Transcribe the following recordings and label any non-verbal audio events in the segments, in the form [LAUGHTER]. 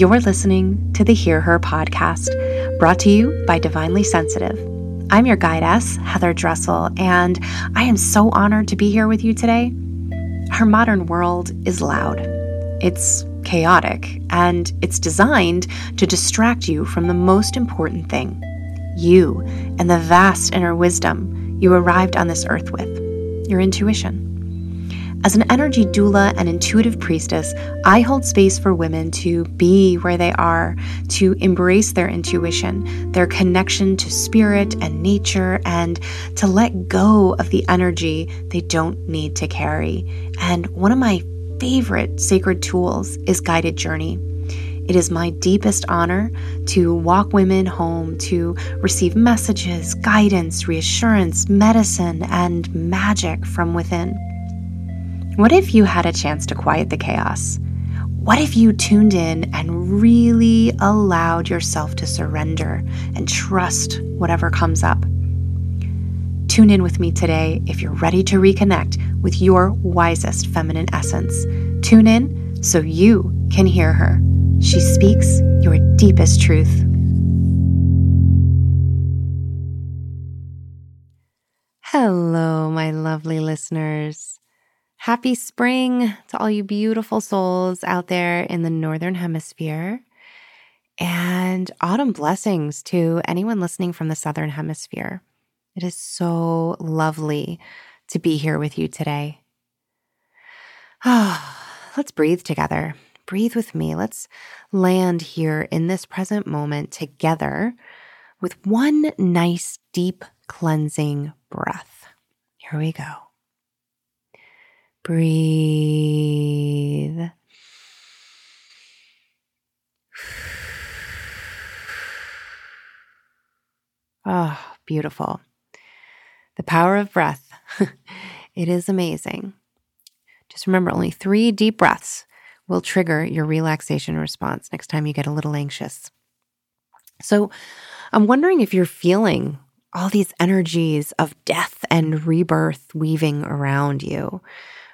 You're listening to the Hear Her podcast, brought to you by Divinely Sensitive. I'm your guidess, Heather Dressel, and I am so honored to be here with you today. Our modern world is loud, it's chaotic, and it's designed to distract you from the most important thing you and the vast inner wisdom you arrived on this earth with your intuition. As an energy doula and intuitive priestess, I hold space for women to be where they are, to embrace their intuition, their connection to spirit and nature, and to let go of the energy they don't need to carry. And one of my favorite sacred tools is guided journey. It is my deepest honor to walk women home to receive messages, guidance, reassurance, medicine, and magic from within. What if you had a chance to quiet the chaos? What if you tuned in and really allowed yourself to surrender and trust whatever comes up? Tune in with me today if you're ready to reconnect with your wisest feminine essence. Tune in so you can hear her. She speaks your deepest truth. Hello, my lovely listeners. Happy spring to all you beautiful souls out there in the Northern Hemisphere. And autumn blessings to anyone listening from the Southern Hemisphere. It is so lovely to be here with you today. Oh, let's breathe together. Breathe with me. Let's land here in this present moment together with one nice, deep, cleansing breath. Here we go. Breathe. Oh, beautiful. The power of breath. [LAUGHS] it is amazing. Just remember only three deep breaths will trigger your relaxation response next time you get a little anxious. So, I'm wondering if you're feeling all these energies of death and rebirth weaving around you.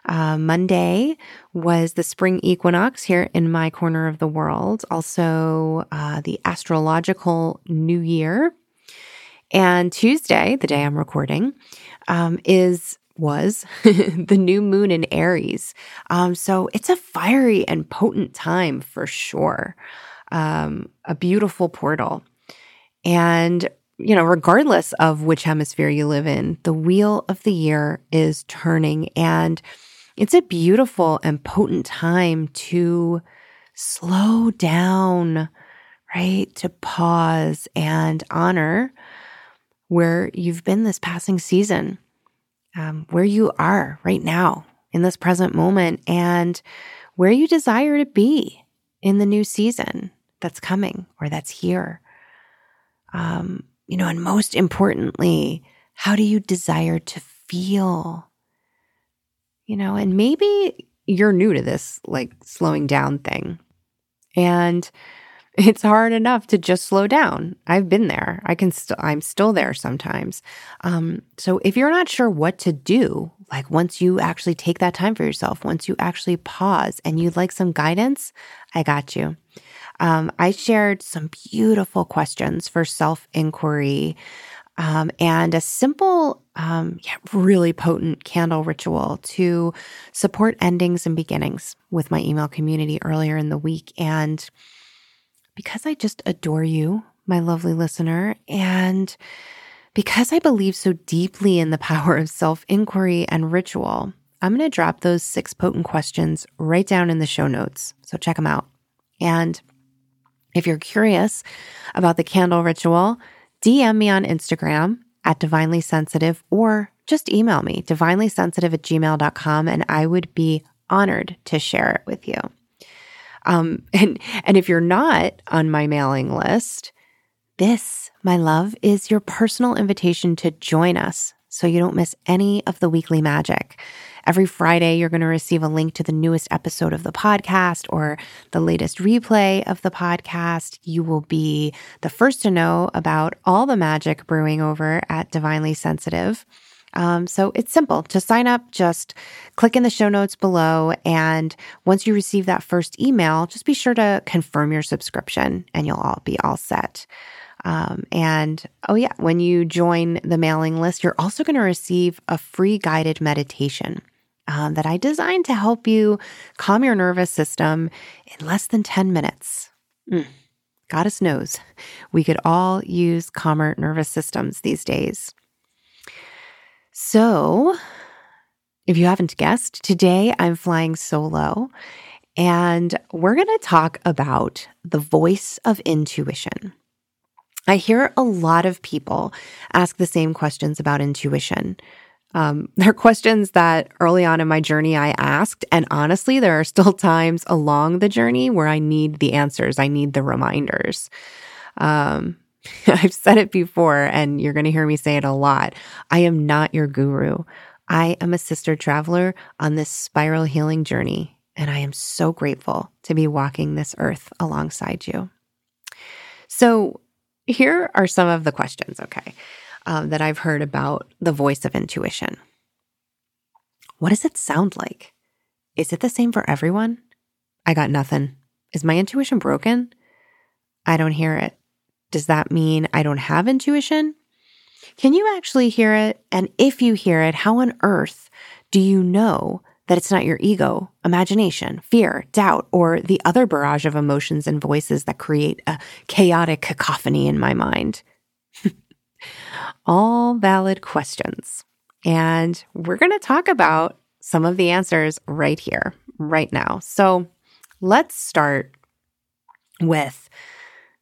Uh, Monday was the spring equinox here in my corner of the world, also uh, the astrological new year. And Tuesday, the day I'm recording, um, is was [LAUGHS] the new moon in Aries. Um, so it's a fiery and potent time for sure. Um, a beautiful portal. And you know, regardless of which hemisphere you live in, the wheel of the year is turning. And it's a beautiful and potent time to slow down, right? To pause and honor where you've been this passing season, um, where you are right now in this present moment, and where you desire to be in the new season that's coming or that's here. Um, you know, and most importantly, how do you desire to feel? You know, and maybe you're new to this like slowing down thing. And it's hard enough to just slow down. I've been there. I can still I'm still there sometimes. Um, so if you're not sure what to do, like once you actually take that time for yourself, once you actually pause and you'd like some guidance, I got you. Um, I shared some beautiful questions for self inquiry um, and a simple, um, yeah, really potent candle ritual to support endings and beginnings with my email community earlier in the week. And because I just adore you, my lovely listener, and because I believe so deeply in the [LAUGHS] power of self inquiry and ritual, I'm going to drop those six potent questions right down in the show notes. So check them out. And if you're curious about the candle ritual, DM me on Instagram at divinely sensitive or just email me divinelysensitive at gmail.com and I would be honored to share it with you. Um, [LAUGHS] and, and if you're not on my mailing list, this, my love, is your personal invitation to join us so you don't miss any of the weekly magic. Every Friday, you're going to receive a link to the newest episode of the podcast or the latest replay of the podcast. You will be the first to know about all the magic brewing over at Divinely Sensitive. Um, so it's simple to sign up. Just click in the show notes below. And once you receive that first email, just be sure to confirm your subscription and you'll all be all set. Um, and oh, yeah, when you join the mailing list, you're also going to receive a free guided meditation um, that I designed to help you calm your nervous system in less than 10 minutes. Mm. Goddess knows we could all use calmer nervous systems these days. So, if you haven't guessed, today I'm flying solo and we're going to talk about the voice of intuition. I hear a lot of people ask the same questions about intuition. Um, [LAUGHS] they're questions that early on in my journey I asked. And honestly, there are still [LAUGHS] times along the journey where I need the answers, I need the reminders. Um, [LAUGHS] I've said it before, and you're going to hear me say it a lot. I am not your guru. I am a sister traveler on this spiral healing journey, and I am so grateful to be walking this earth alongside you. So, here are some of the questions, okay, um, that I've heard about the voice of intuition. What does it sound like? Is it the same for everyone? I got nothing. Is my intuition broken? I don't hear it. Does that mean I don't have intuition? Can you actually hear it? And if you hear it, how on earth do you know that it's not your ego, imagination, fear, doubt, or the other barrage of emotions and voices that create a chaotic cacophony in my mind? [LAUGHS] All valid questions. And we're going to talk about some of the answers right here, right now. So let's start with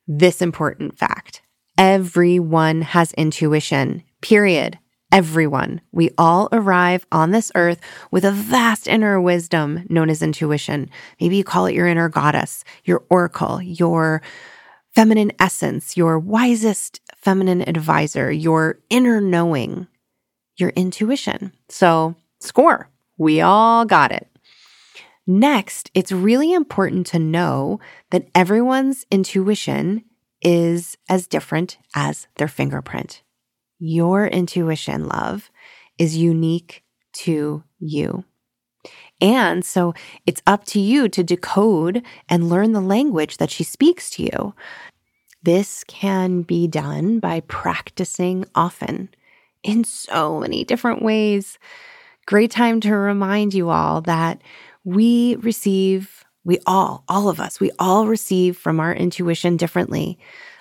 this important fact everyone has intuition, period everyone. We all arrive on this earth with a vast inner wisdom known as intuition. Maybe you call it your inner goddess, your oracle, your feminine essence, your wisest feminine advisor, your inner knowing, your intuition. So, score. We all got it. Next, it's really important to know that everyone's intuition is as different as their fingerprint. Your intuition, love, is unique to you. And so it's up to you to decode and learn the language that she speaks to you. This can be done by practicing often in so many different ways. Great time to remind you all that we receive, we all, all of us, we all receive from our intuition differently.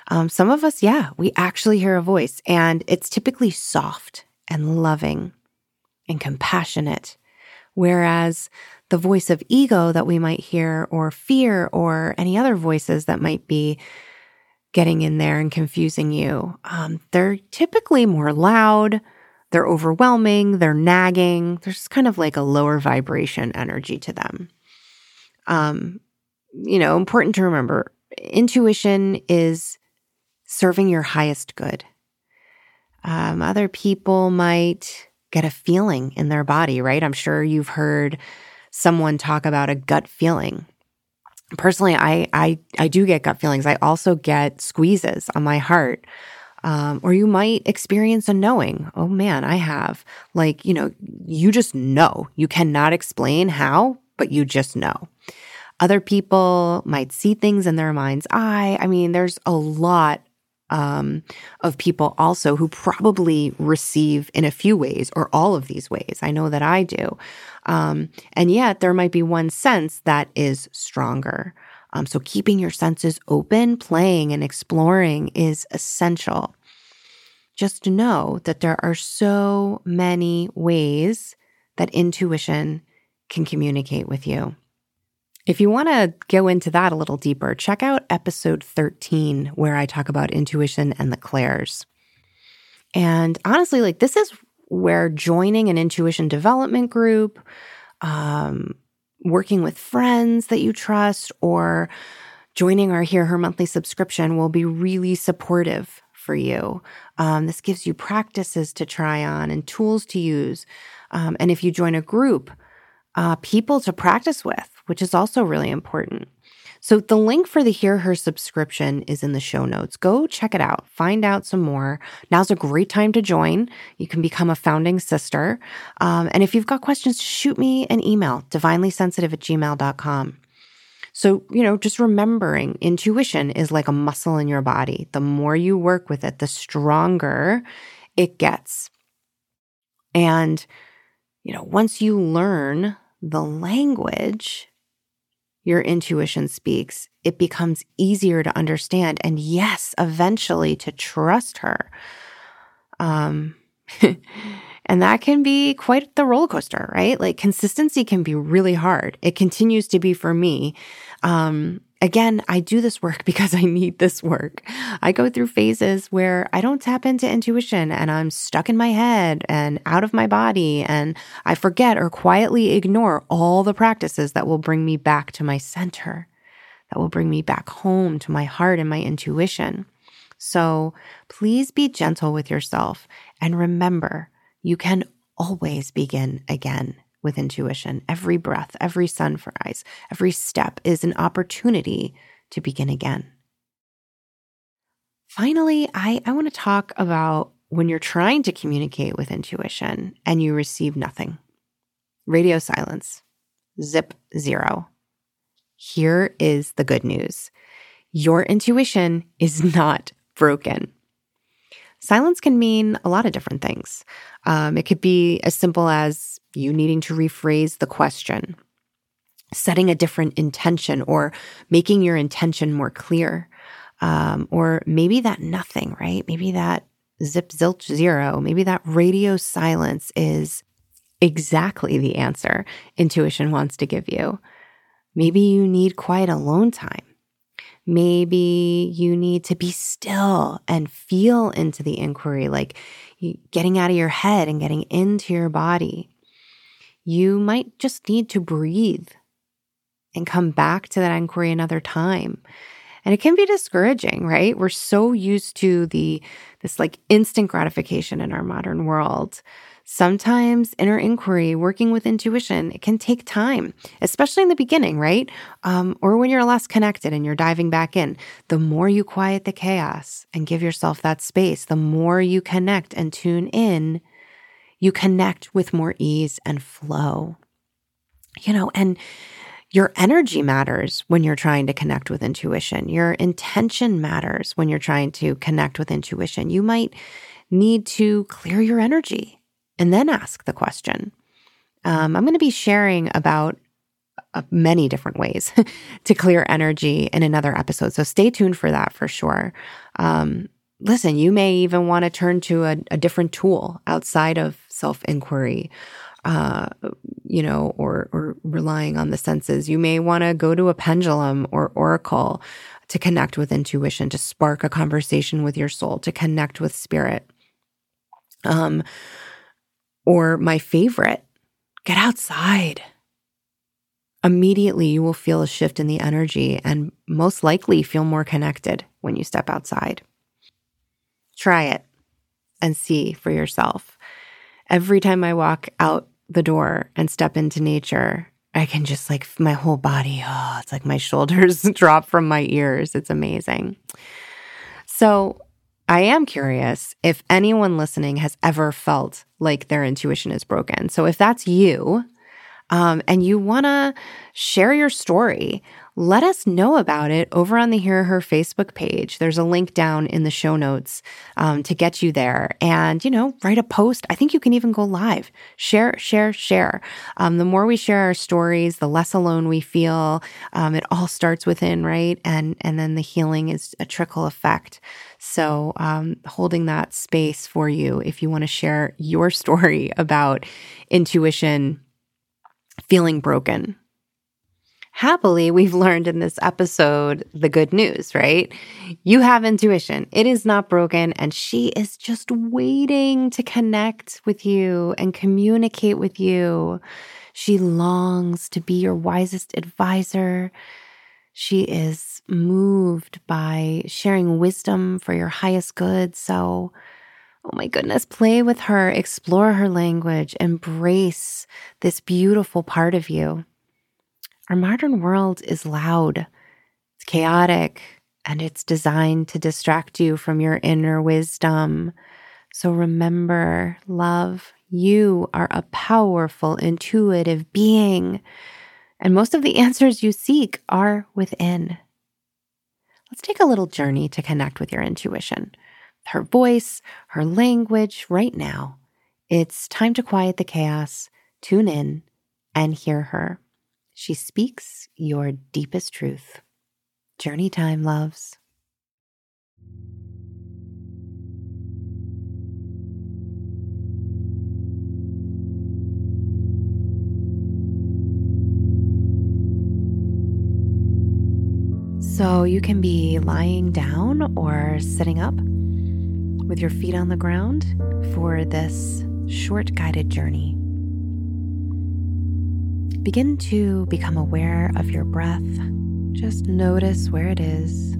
Um, some of us, yeah, we actually hear a voice, and it's typically soft and loving and compassionate. Whereas the voice of ego that we might hear, or fear, or any other voices that might be getting in there and confusing you, um, they're typically more loud, they're overwhelming, they're nagging. There's kind of like a lower vibration energy to them. Um, you know, important to remember intuition is serving your highest good. Um, other people might get a feeling in their body, right? I'm sure you've heard someone talk about a gut feeling. Personally, I I I do get gut feelings. I also get squeezes on my heart. Um, or you might experience a knowing. Oh man, I have. Like, you know, you just know. You cannot explain how, but you just know. Other people might see things in their mind's eye. I mean, there's a lot um, of people also who probably receive in a few ways or all of these ways. I know that I do. Um, and yet there might be one sense that is stronger. Um, so keeping your senses open, playing and exploring is essential. Just know that there are so many ways that intuition can communicate with you. If you want to go into that a little deeper, check out episode 13, where I talk about intuition and the clairs. And honestly, like this is where joining an intuition development group, um, working with friends that you trust, or joining our Hear Her monthly subscription will be really supportive for you. Um, this gives you practices to try on and tools to use. Um, and if you join a group, uh, people to practice with, which is also really important. So the link for the Hear Her subscription is in the show notes. Go check it out. Find out some more. Now's a great time to join. You can become a founding sister. Um, and if you've got questions, shoot me an email, divinelysensitive at gmail.com. So, you know, just remembering intuition is like a muscle in your body. The more you work with it, the stronger it gets. And, you know, once you learn the language your intuition speaks, it becomes easier to understand. And yes, eventually to trust her. Um, [LAUGHS] and that can be quite the roller coaster, right? Like consistency can be really hard. It continues to be for me. Um, Again, I do this work [LAUGHS] because I need this work. I go through phases where I don't tap into intuition and I'm stuck in my head and out of my body, and I forget or quietly ignore all the practices that will bring me back to my center, that will bring me back home to my heart and my intuition. So please be gentle with yourself and remember you can always begin again with intuition. Every breath, every sun for sunrise, every step is an opportunity to begin again. Finally, I, I want to talk about when you're trying to communicate with intuition and you receive nothing radio silence, zip zero. Here is the good news your intuition is not broken. Silence can mean a lot of different things. Um, it could be as simple as you needing to rephrase the question, setting a different intention, or making your intention more clear. Um, or maybe that nothing, right? Maybe that zip zilch zero, maybe that radio silence is exactly the answer intuition wants to give you. Maybe you need quiet alone time. Maybe you need to be still and feel into the inquiry, like getting out of your head and getting into your body you might just need to breathe and come back to that inquiry another time. And it can be discouraging, right? We're so used to the this like instant gratification in our modern world. Sometimes inner inquiry, working with intuition, it can take time, especially in the beginning, right? Um, or when you're less connected and you're diving back in. The more you quiet the chaos and give yourself that space, the more you connect and tune in you connect with more ease and flow. You know, and your energy matters when you're trying to connect with intuition. Your intention matters when you're trying to connect with intuition. You might need to clear your energy and then ask the question. Um, I'm going to be sharing about uh, many different ways [LAUGHS] to clear energy in another episode. So stay tuned for that for sure. Um, listen, you may even want to turn to a, a different tool outside of self inquiry. Uh, you know, or or relying on the senses. You may want to go to a pendulum or oracle to connect with intuition, to spark a conversation with your soul, to connect with spirit. Um, or my favorite, get outside. Immediately, you will feel a shift in the energy and most likely feel more connected when you step outside. Try it and see for yourself. Every time I walk out the door and step into nature, I can just like my whole body, oh, it's like my [LAUGHS] shoulders [LAUGHS] drop from my ears. It's amazing. So, I am curious if anyone listening has ever felt like their intuition is broken. So, if that's you, um, and you want to share your story, let us know about it over on the Hear Her Facebook page. There's a link down in the show notes um, to get you there. And, you know, write a post. I think you can even go live. Share, share, share. Um, the more we share our stories, the less alone we feel. Um, it all starts within, right? And, and then the healing is a trickle effect. So, um, holding that space for you if you want to share your [LAUGHS] story about intuition feeling broken happily, we've learned in this episode the good news, right? You have intuition. It is not broken, and she is just waiting to connect with you and communicate with you. She longs to be your wisest advisor. She is moved by sharing wisdom for your highest good. So, oh my goodness, play with her, explore her language, embrace this beautiful part of you. Our modern world is loud It's chaotic and it's designed to distract you from your inner wisdom. So remember, love, you are a powerful, intuitive being. And most of the answers you seek are within. Let's take a little journey to connect with your intuition, her voice, her language right now. It's time to quiet the chaos, tune in, and hear her. She speaks your deepest truth. Journey time, loves. So you can be lying down or sitting up with your feet on the ground for this short guided journey. Begin to become aware of your breath. Just notice where it is.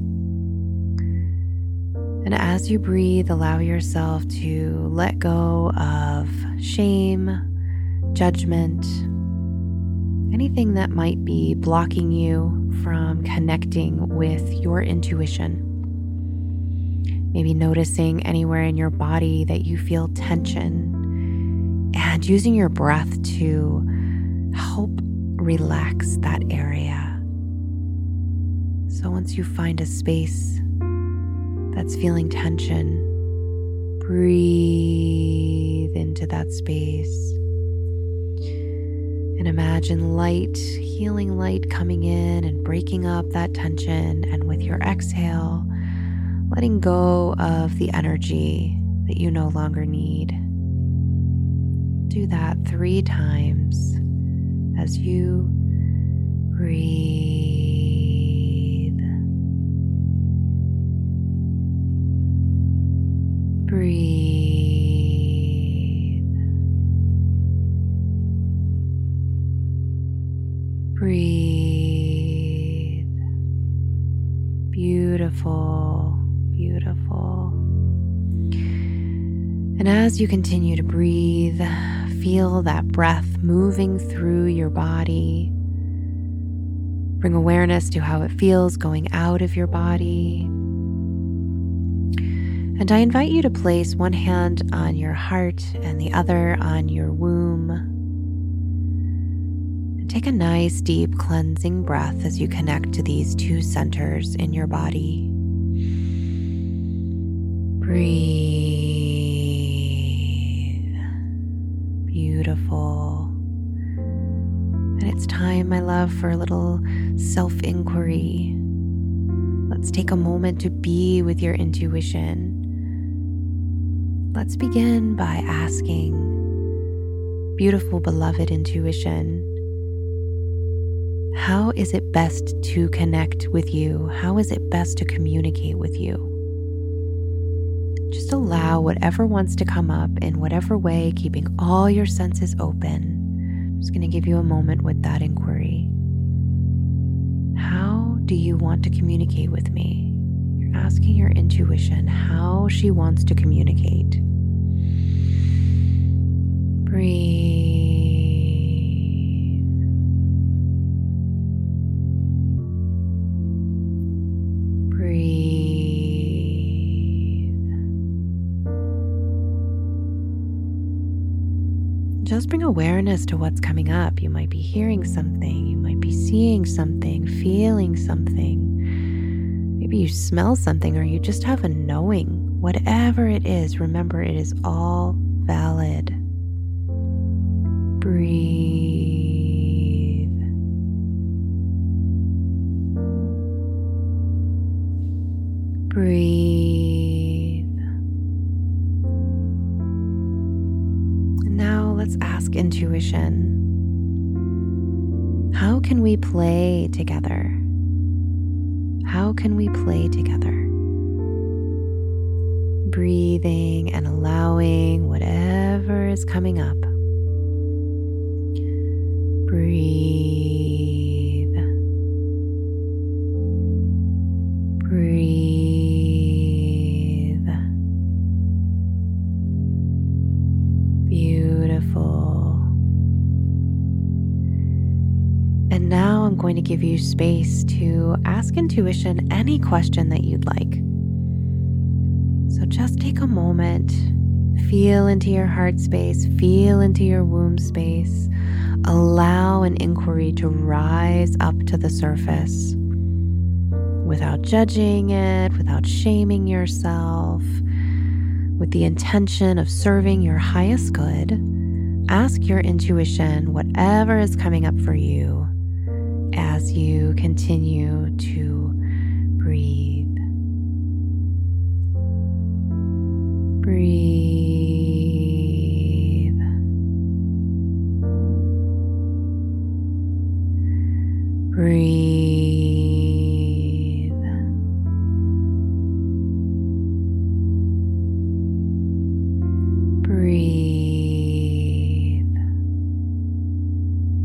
And as you breathe, allow yourself to let go of shame, judgment, anything that might be blocking you from connecting with your intuition. Maybe noticing anywhere in your body that you feel tension and using your breath to help relax that area. So once you find a space that's feeling tension, breathe into that space and imagine light, healing light coming in and breaking up that tension. And with your exhale, letting go of the energy that you no longer need. Do that three times as you breathe. Breathe. Breathe. Beautiful, beautiful. And as you continue to breathe, feel that breath moving through your body. Bring awareness to how it feels going out of your body. And I invite you to place one hand on your heart and the other on your womb. Take a nice, deep, cleansing breath as you connect to these two centers in your body. Breathe. It's time, my love, for a little self inquiry. Let's take a moment to be with your intuition. Let's begin by asking, beautiful, beloved intuition, how is it best to connect with you? How is it best to communicate with you? Just allow whatever wants to come up in whatever way, keeping all your senses open. Just going to give you a moment with that inquiry. How do you want to communicate with me? You're asking your intuition how she wants to communicate. Breathe. Awareness to what's coming up. You might be hearing something, you might be seeing something, feeling something. Maybe you smell something or you just have a knowing. Whatever it is, remember it is all valid. Breathe. Breathe. Intuition how can we play together? How can we play together? Breathing and allowing whatever is coming up. Breathe. Give you space to ask intuition any question that you'd like. So just take a moment, feel into your heart space, feel into your womb space. Allow an inquiry to rise up to the surface without judging it, without shaming yourself, with the intention of serving your highest good. Ask your intuition whatever is coming up for you as you continue to breathe. Breathe. Breathe. Breathe.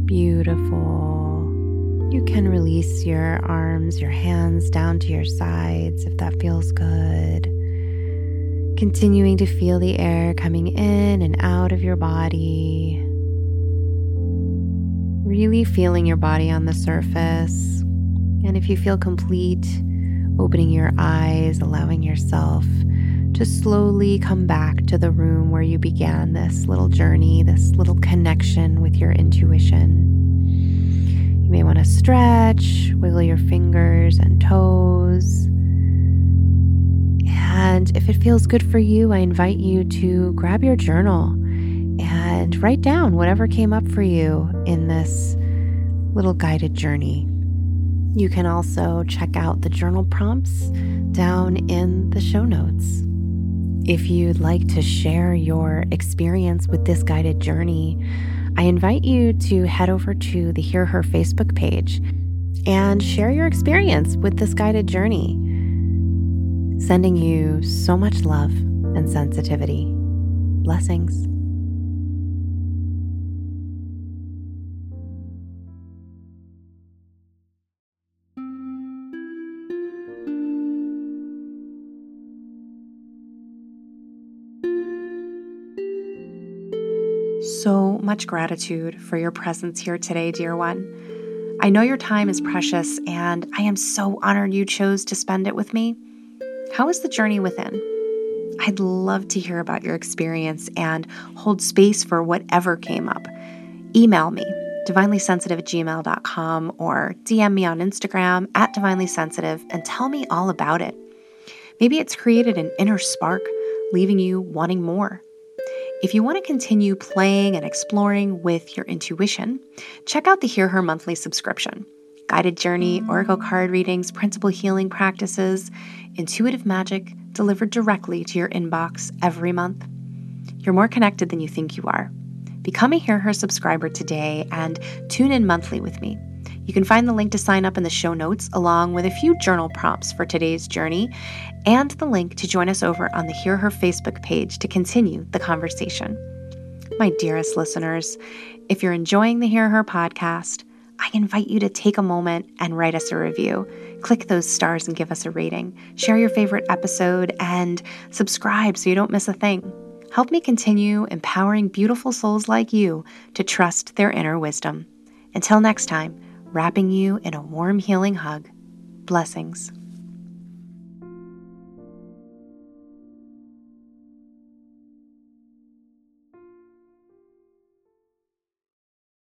Beautiful. You can release your arms, your hands down to your sides if that feels good. Continuing to feel the air coming in and out of your body. Really feeling your body on the surface. And if you feel complete, opening your eyes, allowing yourself to slowly come back to the room where you began this little journey, this little connection with your intuition. You may want to stretch, wiggle your fingers and toes. And if it feels good for you, I invite you to grab your journal and write down whatever came up for you in this little guided journey. You can also check out the journal prompts down in the show notes. If you'd like to share your experience with this guided journey, I invite you to head over to the Hear Her Facebook page and share your experience with this guided journey. Sending you so much love and sensitivity. Blessings. So much gratitude for your presence here today, dear one. I know your time is precious, and I am so honored you chose to spend it with me. How is the journey within? I'd love to hear about your experience and hold space for whatever came up. Email me, divinelysensitive at gmail.com, or DM me on Instagram at divinelysensitive and tell me all about it. Maybe it's created an inner spark, leaving you wanting more. If you want to continue playing and exploring with your intuition, check out the Hear Her monthly subscription. Guided journey, oracle card readings, principle healing practices, intuitive magic delivered directly to your inbox every month. You're more connected than you think you are. Become a Hear Her subscriber today and tune in monthly with me. You can find the link to sign up in the show notes, along with a few journal prompts for today's journey, and the link to join us over on the Hear Her Facebook page to continue the conversation. My dearest listeners, if you're enjoying the Hear Her podcast, I invite you to take a moment and write us a review. Click those stars and give us a rating. Share your favorite episode and subscribe so you don't miss a thing. Help me continue empowering beautiful souls like you to trust their inner wisdom. Until next time, wrapping you in a warm, healing hug. Blessings.